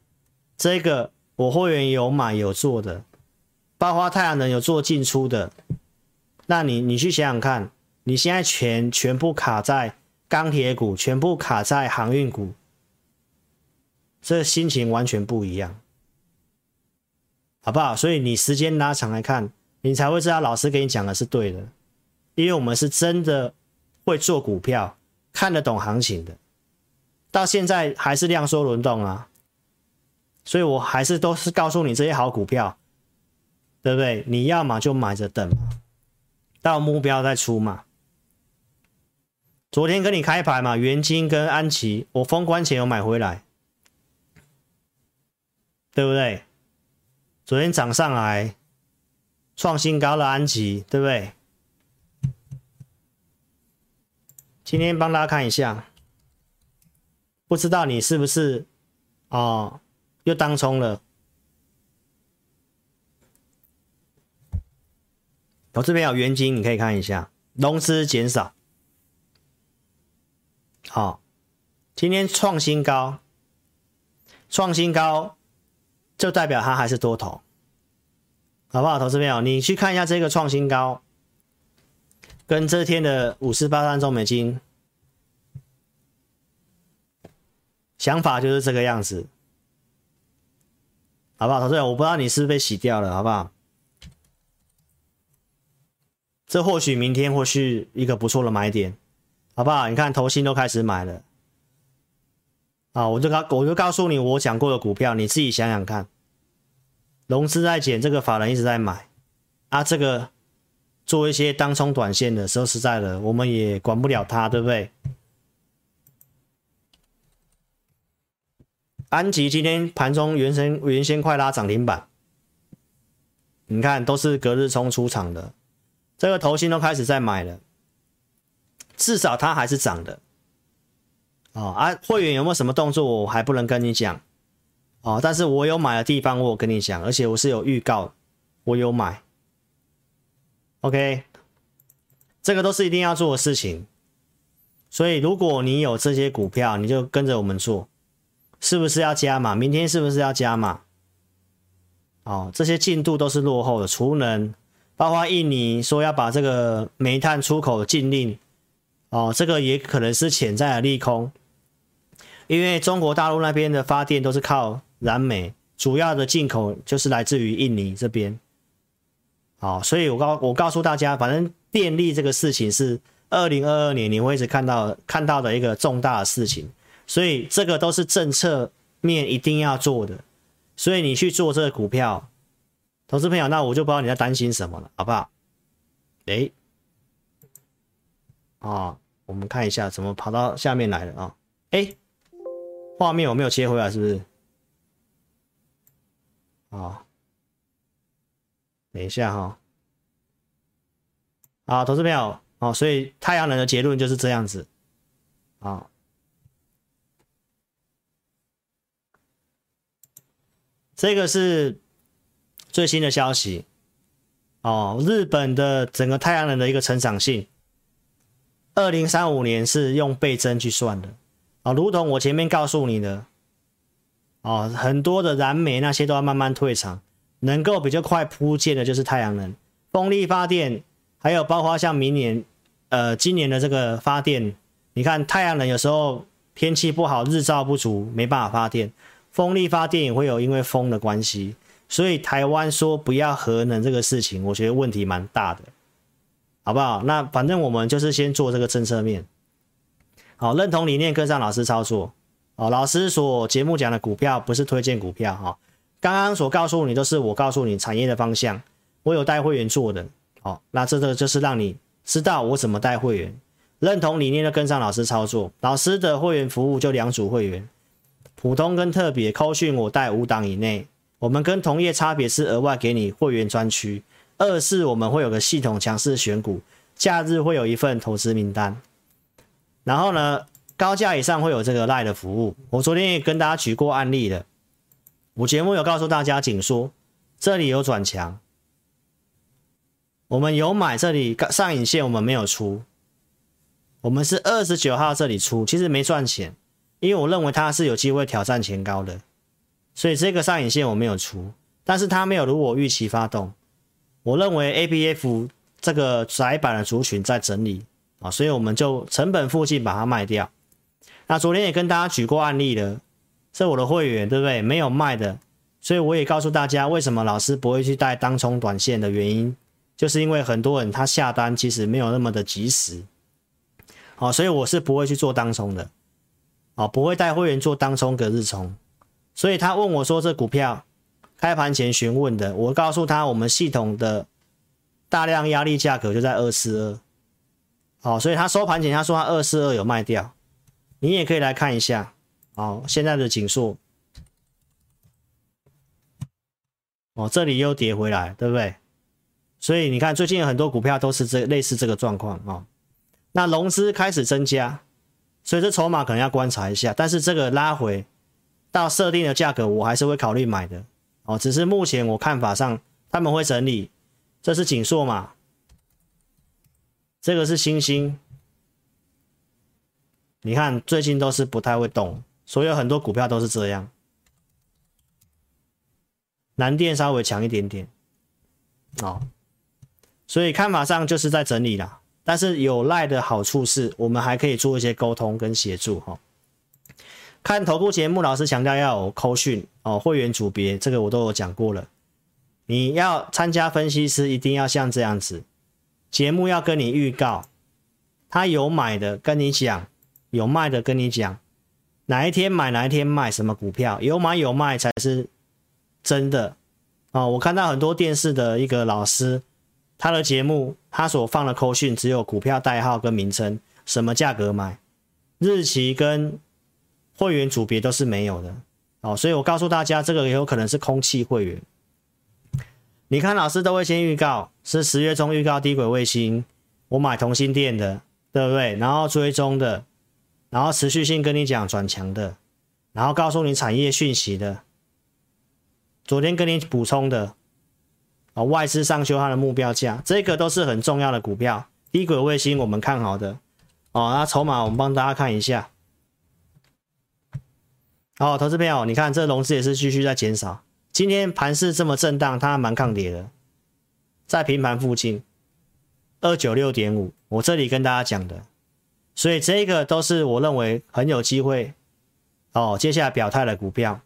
这个我会员有买有做的，包括太阳能有做进出的。那你你去想想看，你现在全全部卡在钢铁股，全部卡在航运股，这心情完全不一样，好不好？所以你时间拉长来看，你才会知道老师给你讲的是对的，因为我们是真的会做股票，看得懂行情的。到现在还是量缩轮动啊，所以我还是都是告诉你这些好股票，对不对？你要么就买着等嘛，到目标再出嘛。昨天跟你开牌嘛，元晶跟安琪，我封关前有买回来，对不对？昨天涨上来，创新高了安琪，对不对？今天帮大家看一下。不知道你是不是哦，又当冲了？我这边有元金，你可以看一下，融资减少。好、哦，今天创新高，创新高就代表它还是多头，好不好？投资朋友，你去看一下这个创新高，跟这天的五四八三中美金。想法就是这个样子，好不好？投资人，我不知道你是不是被洗掉了，好不好？这或许明天或许一个不错的买点，好不好？你看，投信都开始买了，啊，我就告我就告诉你，我讲过的股票，你自己想想看，融资在减，这个法人一直在买，啊，这个做一些当冲短线的，说实在的，我们也管不了他，对不对？安吉今天盘中原先原先快拉涨停板，你看都是隔日冲出场的，这个投信都开始在买了，至少它还是涨的。哦啊，会员有没有什么动作，我还不能跟你讲。哦，但是我有买的地方，我跟你讲，而且我是有预告，我有买。OK，这个都是一定要做的事情，所以如果你有这些股票，你就跟着我们做。是不是要加码？明天是不是要加码？哦，这些进度都是落后的。储能，包括印尼说要把这个煤炭出口禁令，哦，这个也可能是潜在的利空，因为中国大陆那边的发电都是靠燃煤，主要的进口就是来自于印尼这边。好，所以我告我告诉大家，反正电力这个事情是二零二二年你会一直看到看到的一个重大的事情。所以这个都是政策面一定要做的，所以你去做这个股票，投资朋友，那我就不知道你在担心什么了，好不好？哎，啊，我们看一下怎么跑到下面来了啊？哎，画面我没有切回来？是不是？啊，等一下哈，啊，投资朋友，哦，所以太阳能的结论就是这样子，啊，这个是最新的消息，哦，日本的整个太阳能的一个成长性，二零三五年是用倍增去算的，啊，如同我前面告诉你的。哦，很多的燃煤那些都要慢慢退场，能够比较快铺建的就是太阳能、风力发电，还有包括像明年、呃今年的这个发电，你看太阳能有时候天气不好，日照不足，没办法发电，风力发电也会有因为风的关系，所以台湾说不要核能这个事情，我觉得问题蛮大的，好不好？那反正我们就是先做这个政策面，好，认同理念跟上老师操作。哦，老师所节目讲的股票不是推荐股票哈，刚刚所告诉你都是我告诉你产业的方向，我有带会员做的，哦，那这个就是让你知道我怎么带会员，认同理念的跟上老师操作，老师的会员服务就两组会员，普通跟特别，扣讯我带五档以内，我们跟同业差别是额外给你会员专区，二是我们会有个系统强势选股，假日会有一份投资名单，然后呢，高价以上会有这个赖的服务，我昨天也跟大家举过案例了。我节目有告诉大家，紧缩这里有转强，我们有买这里上影线，我们没有出，我们是二十九号这里出，其实没赚钱，因为我认为它是有机会挑战前高的，所以这个上影线我没有出，但是它没有如我预期发动，我认为 ABF 这个窄板的族群在整理啊，所以我们就成本附近把它卖掉。那昨天也跟大家举过案例了，是我的会员，对不对？没有卖的，所以我也告诉大家，为什么老师不会去带当冲短线的原因，就是因为很多人他下单其实没有那么的及时，好，所以我是不会去做当冲的，哦，不会带会员做当冲隔日冲，所以他问我说这股票开盘前询问的，我告诉他我们系统的大量压力价格就在二四二，好，所以他收盘前他说他二四二有卖掉。你也可以来看一下，哦，现在的景数，哦，这里又跌回来，对不对？所以你看，最近很多股票都是这类似这个状况哦。那融资开始增加，所以这筹码可能要观察一下。但是这个拉回到设定的价格，我还是会考虑买的哦。只是目前我看法上，他们会整理。这是景硕嘛？这个是星星。你看，最近都是不太会动，所以很多股票都是这样。南电稍微强一点点，哦，所以看法上就是在整理啦。但是有赖的好处是我们还可以做一些沟通跟协助哈。看头部节目，老师强调要有扣讯哦，会员组别这个我都有讲过了。你要参加分析师，一定要像这样子，节目要跟你预告，他有买的跟你讲。有卖的跟你讲，哪一天买哪一天卖，什么股票有买有卖才是真的哦。我看到很多电视的一个老师，他的节目他所放的扣讯只有股票代号跟名称，什么价格买，日期跟会员组别都是没有的哦。所以我告诉大家，这个也有可能是空气会员。你看老师都会先预告，是十月中预告低轨卫星，我买同心电的，对不对？然后追踪的。然后持续性跟你讲转强的，然后告诉你产业讯息的，昨天跟你补充的，啊，外资上修它的目标价，这个都是很重要的股票。低轨卫星我们看好的，哦，那筹码我们帮大家看一下。好，投资朋友，你看这融资也是继续在减少，今天盘势这么震荡，它蛮抗跌的，在平盘附近二九六点五，我这里跟大家讲的。所以这个都是我认为很有机会哦，接下来表态的股票，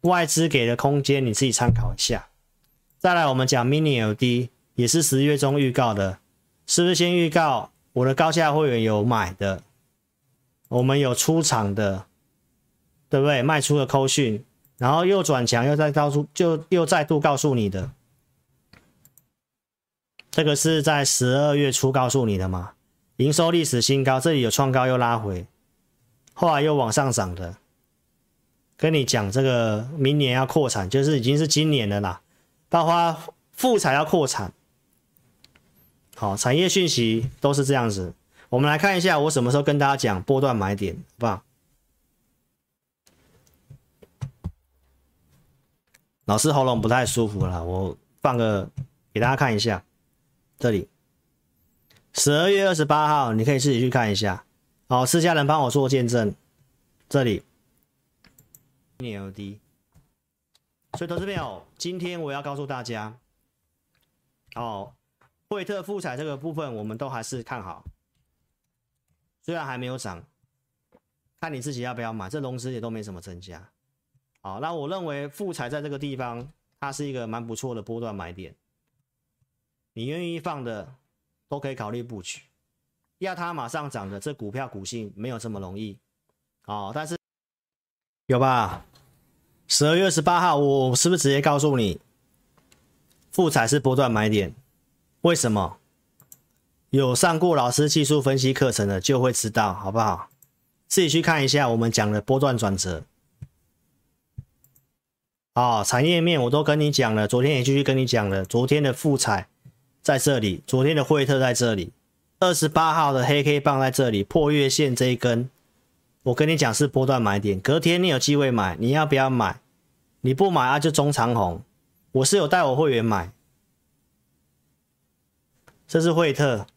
外资给的空间你自己参考一下。再来，我们讲 Mini LD，也是十月中预告的，是不是先预告我的高价会员有买的，我们有出场的，对不对？卖出的扣讯，然后又转强，又再告诉，就又再度告诉你的，这个是在十二月初告诉你的嘛？营收历史新高，这里有创高又拉回，后来又往上涨的，跟你讲这个明年要扩产，就是已经是今年的啦，包括富彩要扩产，好，产业讯息都是这样子。我们来看一下，我什么时候跟大家讲波段买点，好不好？老师喉咙不太舒服了，我放个给大家看一下，这里十二月二十八号，你可以自己去看一下。好，私家人帮我做见证，这里 NLD。所以，投资朋友，今天我要告诉大家，哦，惠特富彩这个部分，我们都还是看好。虽然还没有涨，看你自己要不要买。这融资也都没什么增加。好，那我认为富彩在这个地方，它是一个蛮不错的波段买点。你愿意放的，都可以考虑布局。要它马上涨的，这股票股性没有这么容易。哦，但是有吧？十二月十八号，我是不是直接告诉你，富彩是波段买点？为什么？有上过老师技术分析课程的就会知道，好不好？自己去看一下我们讲的波段转折。哦，产业面我都跟你讲了，昨天也继续跟你讲了。昨天的富彩在这里，昨天的惠特在这里，二十八号的黑 K 棒在这里破月线这一根，我跟你讲是波段买点。隔天你有机会买，你要不要买？你不买啊就中长红。我是有带我会员买，这是惠特。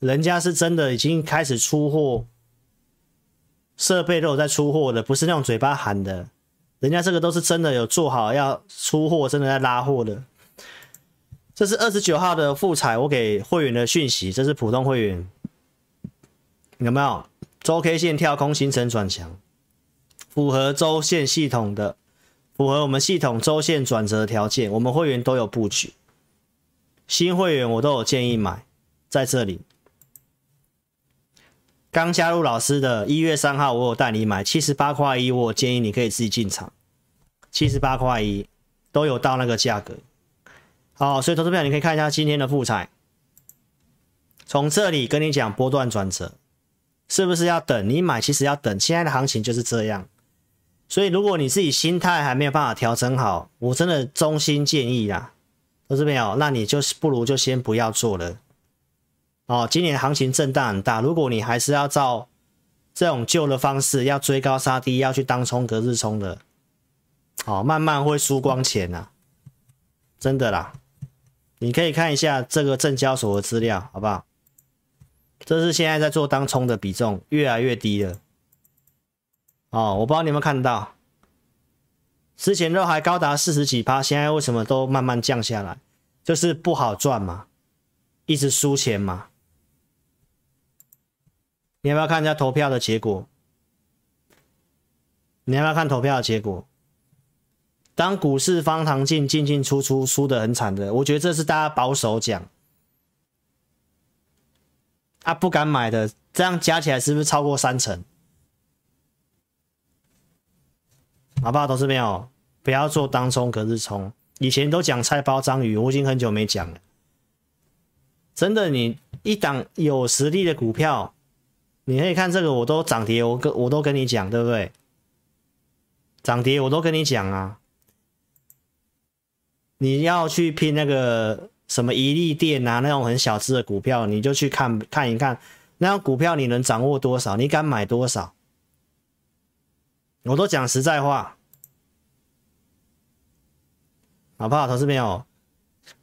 人家是真的已经开始出货，设备都有在出货的，不是那种嘴巴喊的。人家这个都是真的有做好要出货，真的在拉货的。这是二十九号的复彩，我给会员的讯息，这是普通会员，有没有？周 K 线跳空形成转强，符合周线系统的，符合我们系统周线转折条件，我们会员都有布局。新会员我都有建议买，在这里。刚加入老师的一月三号，我有带你买七十八块一，我建议你可以自己进场，七十八块一都有到那个价格。好，所以投资朋友你可以看一下今天的复彩，从这里跟你讲波段转折，是不是要等？你买其实要等，现在的行情就是这样。所以如果你自己心态还没有办法调整好，我真的衷心建议啦，投资朋友，那你就是不如就先不要做了。哦，今年行情震荡很大，如果你还是要照这种旧的方式，要追高杀低，要去当冲隔日冲的，好、哦，慢慢会输光钱呐、啊，真的啦。你可以看一下这个证交所的资料，好不好？这是现在在做当冲的比重越来越低了。哦，我不知道你有没有看到，之前都还高达四十几趴，现在为什么都慢慢降下来？就是不好赚嘛，一直输钱嘛。你要不要看一下投票的结果？你要不要看投票的结果？当股市方糖进进进出出输的很惨的，我觉得这是大家保守讲。啊，不敢买的，这样加起来是不是超过三成？好不好？投资朋友，不要做当冲隔日冲。以前都讲菜包章鱼，我已经很久没讲了。真的，你一档有实力的股票。你可以看这个，我都涨跌，我跟我都跟你讲，对不对？涨跌我都跟你讲啊。你要去拼那个什么一利电啊，那种很小只的股票，你就去看看一看，那种股票你能掌握多少？你敢买多少？我都讲实在话，好不好？投资朋友，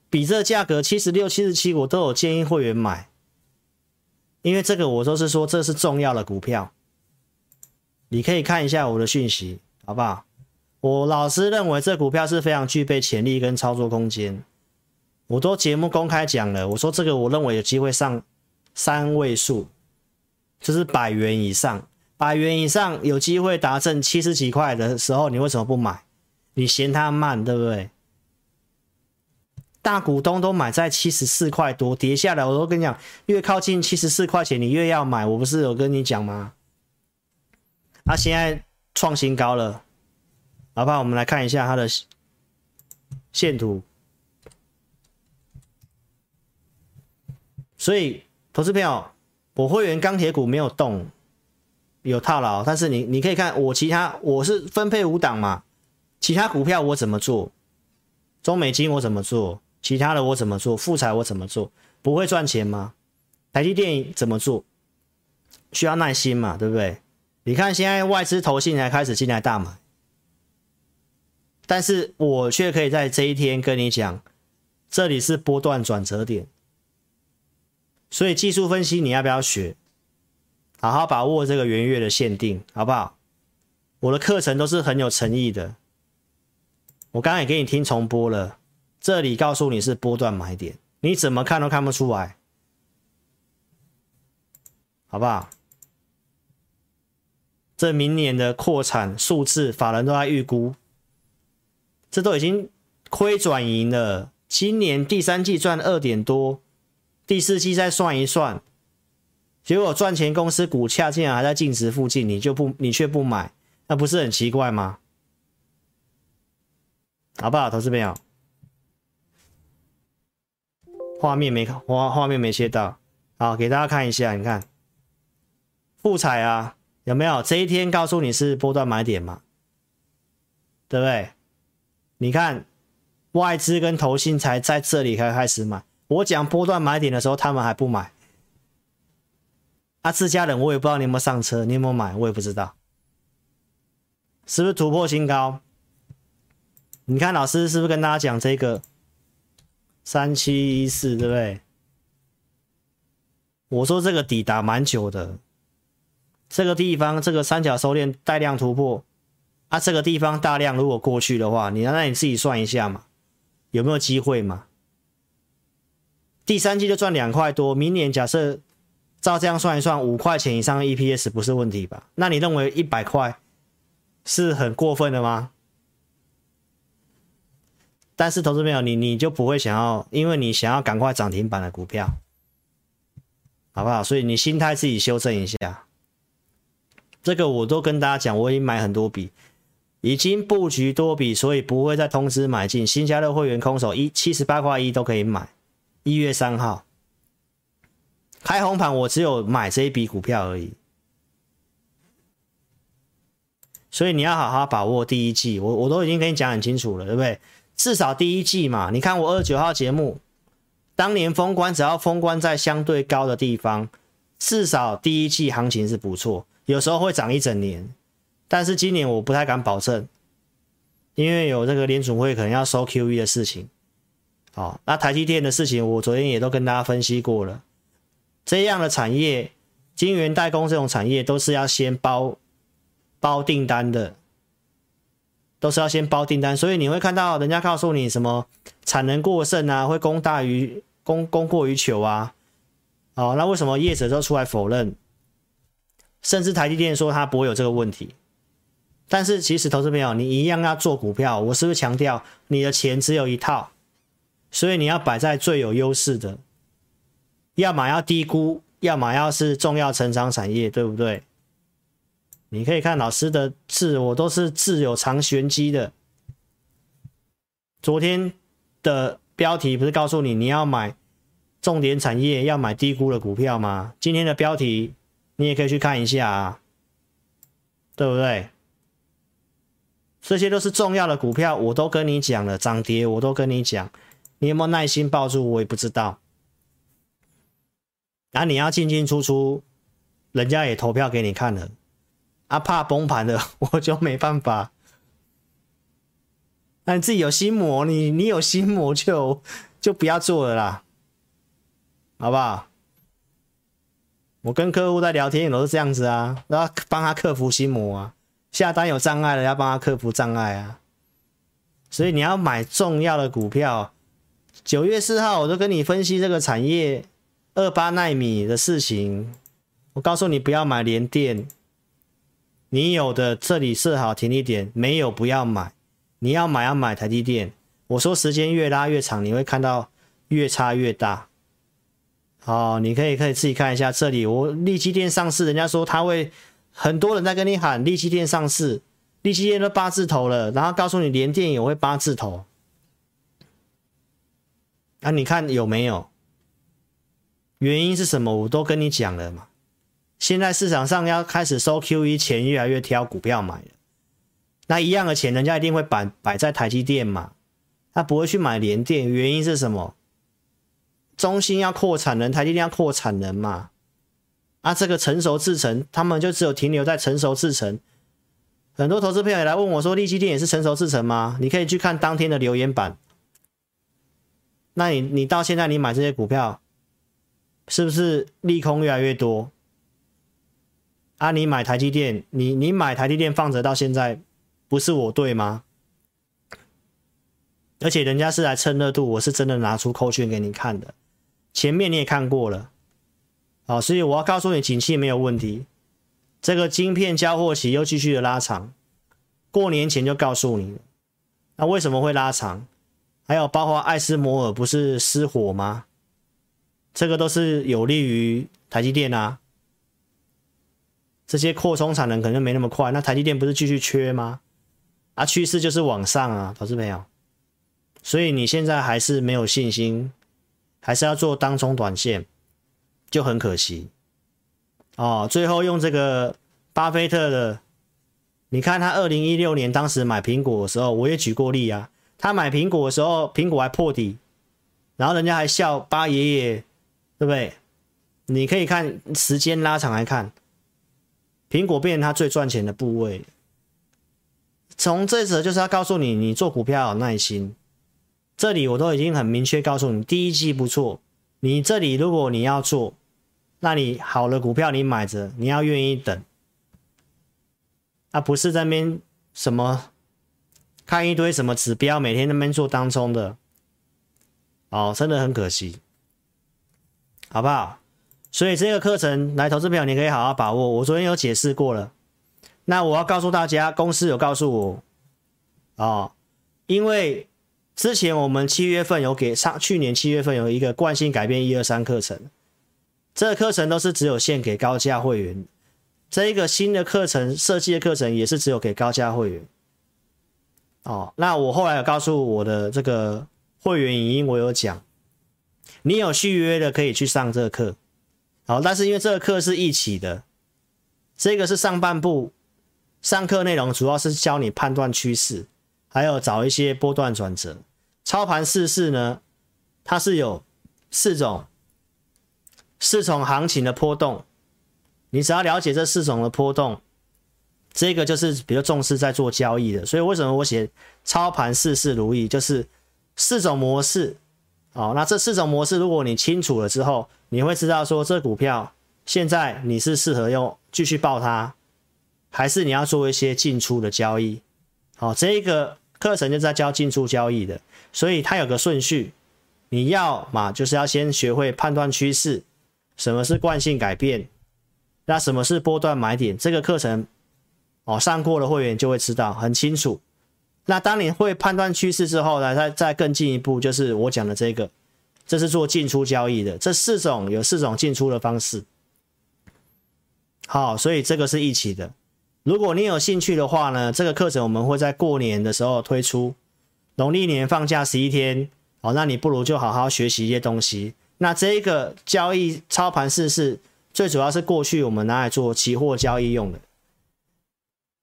比这价格七十六、七十七，我都有建议会员买。因为这个我都是说，这是重要的股票，你可以看一下我的讯息，好不好？我老师认为这股票是非常具备潜力跟操作空间，我都节目公开讲了，我说这个我认为有机会上三位数，就是百元以上，百元以上有机会达成七十几块的时候，你为什么不买？你嫌它慢，对不对？大股东都买在七十四块多，跌下来我都跟你讲，越靠近七十四块钱，你越要买。我不是有跟你讲吗？它、啊、现在创新高了，好不好？我们来看一下它的线图。所以，投资朋友，我会员钢铁股没有动，有套牢，但是你你可以看我其他我是分配五档嘛，其他股票我怎么做？中美金我怎么做？其他的我怎么做？富彩我怎么做？不会赚钱吗？台积电怎么做？需要耐心嘛，对不对？你看现在外资投信才开始进来大买，但是我却可以在这一天跟你讲，这里是波段转折点，所以技术分析你要不要学？好好把握这个元月的限定，好不好？我的课程都是很有诚意的。我刚刚也给你听重播了，这里告诉你是波段买点，你怎么看都看不出来，好不好？这明年的扩产数字，法人都在预估，这都已经亏转盈了。今年第三季赚二点多，第四季再算一算。结果赚钱公司股价竟然还在净值附近，你就不，你却不买，那不是很奇怪吗？好不好，投资朋友？画面没看，画画面没切到，好，给大家看一下，你看，富彩啊，有没有？这一天告诉你是波段买点嘛，对不对？你看，外资跟投信才在这里才开始买，我讲波段买点的时候，他们还不买。啊，自家人我也不知道你有没有上车，你有没有买，我也不知道，是不是突破新高？你看老师是不是跟大家讲这个三七一四，对不对？我说这个底打蛮久的，这个地方这个三角收敛带量突破，啊，这个地方大量如果过去的话，你那你自己算一下嘛，有没有机会嘛？第三季就赚两块多，明年假设。照这样算一算，五块钱以上的 EPS 不是问题吧？那你认为一百块是很过分的吗？但是投资朋友，你你就不会想要，因为你想要赶快涨停板的股票，好不好？所以你心态自己修正一下。这个我都跟大家讲，我已经买很多笔，已经布局多笔，所以不会再通知买进。新加入会员空手一七十八块一都可以买，一月三号。开红盘，我只有买这一笔股票而已，所以你要好好把握第一季。我我都已经跟你讲很清楚了，对不对？至少第一季嘛。你看我二十九号节目，当年封关只要封关在相对高的地方，至少第一季行情是不错，有时候会涨一整年。但是今年我不太敢保证，因为有这个联储会可能要收 QE 的事情。好，那台积电的事情，我昨天也都跟大家分析过了。这样的产业，晶圆代工这种产业都是要先包包订单的，都是要先包订单，所以你会看到人家告诉你什么产能过剩啊，会供大于供供过于求啊，哦，那为什么业者都出来否认？甚至台积电说它不会有这个问题，但是其实投资朋友，你一样要做股票，我是不是强调你的钱只有一套，所以你要摆在最有优势的。要么要低估，要么要是重要成长产业，对不对？你可以看老师的字，我都是字有藏玄机的。昨天的标题不是告诉你你要买重点产业，要买低估的股票吗？今天的标题你也可以去看一下啊，对不对？这些都是重要的股票，我都跟你讲了，涨跌我都跟你讲，你有没有耐心抱住？我也不知道。那、啊、你要进进出出，人家也投票给你看了，啊，怕崩盘的 我就没办法。那你自己有心魔，你你有心魔就就不要做了啦，好不好？我跟客户在聊天也都是这样子啊，然后帮他克服心魔啊，下单有障碍了要帮他克服障碍啊。所以你要买重要的股票，九月四号我都跟你分析这个产业。二八奈米的事情，我告诉你不要买联电，你有的这里设好停利点，没有不要买，你要买要买台积电。我说时间越拉越长，你会看到越差越大。好，你可以可以自己看一下这里，我力积电上市，人家说他会很多人在跟你喊力积电上市，力积电都八字头了，然后告诉你联电也会八字头，啊，你看有没有？原因是什么？我都跟你讲了嘛。现在市场上要开始收 QE，钱越来越挑股票买了。那一样的钱，人家一定会摆摆在台积电嘛，他不会去买联电，原因是什么？中芯要扩产能，台积电要扩产能嘛。啊，这个成熟制程，他们就只有停留在成熟制程。很多投资朋友也来问我说，力积电也是成熟制程吗？你可以去看当天的留言板。那你你到现在你买这些股票，是不是利空越来越多？啊，你买台积电，你你买台积电放着到现在，不是我对吗？而且人家是来蹭热度，我是真的拿出扣券给你看的，前面你也看过了，好，所以我要告诉你，景气没有问题，这个晶片交货期又继续的拉长，过年前就告诉你，那为什么会拉长？还有包括艾斯摩尔不是失火吗？这个都是有利于台积电啊。这些扩充产能可能没那么快，那台积电不是继续缺吗？啊，趋势就是往上啊，投资朋友。所以你现在还是没有信心，还是要做当冲短线，就很可惜。哦，最后用这个巴菲特的，你看他二零一六年当时买苹果的时候，我也举过例啊。他买苹果的时候，苹果还破底，然后人家还笑巴爷爷，对不对？你可以看时间拉长来看，苹果变成他最赚钱的部位。从这则就是要告诉你，你做股票要有耐心。这里我都已经很明确告诉你，第一季不错。你这里如果你要做，那你好的股票你买着，你要愿意等，啊不是在那边什么。看一堆什么指标，每天那边做当冲的，哦，真的很可惜，好不好？所以这个课程来投资票，你可以好好把握。我昨天有解释过了，那我要告诉大家，公司有告诉我，哦，因为之前我们七月份有给上，去年七月份有一个惯性改变一二三课程，这个课程都是只有限给高价会员，这一个新的课程设计的课程也是只有给高价会员。哦，那我后来有告诉我的这个会员影音，我有讲，你有续约的可以去上这个课，好，但是因为这个课是一起的，这个是上半部上课内容，主要是教你判断趋势，还有找一些波段转折，操盘四式呢，它是有四种四种行情的波动，你只要了解这四种的波动。这个就是比较重视在做交易的，所以为什么我写操盘事事如意，就是四种模式。哦，那这四种模式，如果你清楚了之后，你会知道说这股票现在你是适合用继续抱它，还是你要做一些进出的交易。好，这一个课程就在教进出交易的，所以它有个顺序，你要嘛就是要先学会判断趋势，什么是惯性改变，那什么是波段买点，这个课程。哦，上过的会员就会知道很清楚。那当你会判断趋势之后呢，再再更进一步，就是我讲的这个，这是做进出交易的。这四种有四种进出的方式。好，所以这个是一起的。如果你有兴趣的话呢，这个课程我们会在过年的时候推出，农历年放假十一天。好，那你不如就好好学习一些东西。那这一个交易操盘式是最主要是过去我们拿来做期货交易用的。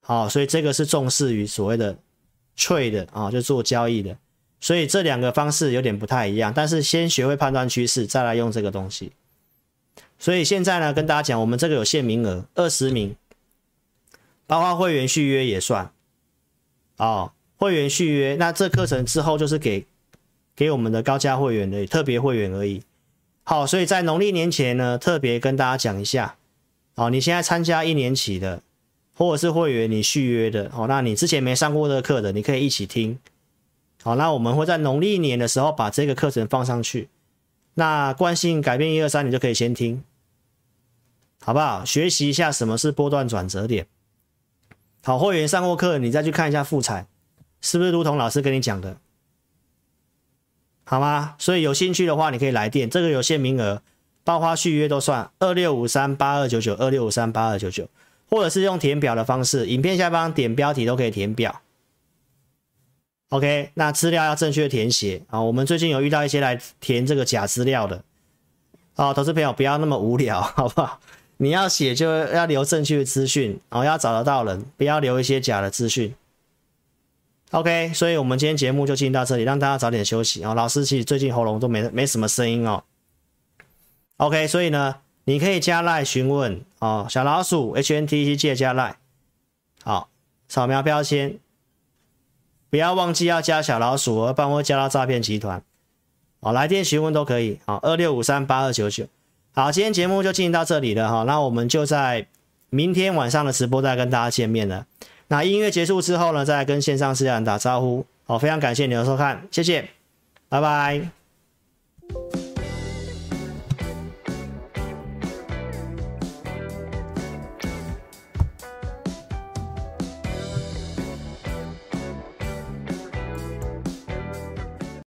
好，所以这个是重视于所谓的 trade 的啊，就做交易的。所以这两个方式有点不太一样，但是先学会判断趋势，再来用这个东西。所以现在呢，跟大家讲，我们这个有限名额，二十名，包括会员续约也算。哦，会员续约，那这课程之后就是给给我们的高价会员的特别会员而已。好，所以在农历年前呢，特别跟大家讲一下。哦，你现在参加一年期的。或者是会员你续约的哦，那你之前没上过这个课的，你可以一起听。好，那我们会在农历年的时候把这个课程放上去。那惯性改变一二三，你就可以先听，好不好？学习一下什么是波段转折点。好，会员上过课，你再去看一下复采，是不是如同老师跟你讲的？好吗？所以有兴趣的话，你可以来电，这个有限名额，包花续约都算。二六五三八二九九，二六五三八二九九。或者是用填表的方式，影片下方点标题都可以填表。OK，那资料要正确填写啊。我们最近有遇到一些来填这个假资料的，啊，投资朋友不要那么无聊，好不好？你要写就要留正确的资讯，哦，要找得到人，不要留一些假的资讯。OK，所以我们今天节目就进行到这里，让大家早点休息哦。老师其实最近喉咙都没没什么声音哦。OK，所以呢，你可以加赖询问哦，小老鼠 HNTT 借加赖，好，扫描标签，不要忘记要加小老鼠，而不然会加到诈骗集团。哦，来电询问都可以，好，二六五三八二九九。好，今天节目就进行到这里了哈，那我们就在明天晚上的直播再跟大家见面了。那音乐结束之后呢，再跟线上四家人打招呼。好，非常感谢你的收看，谢谢，拜拜。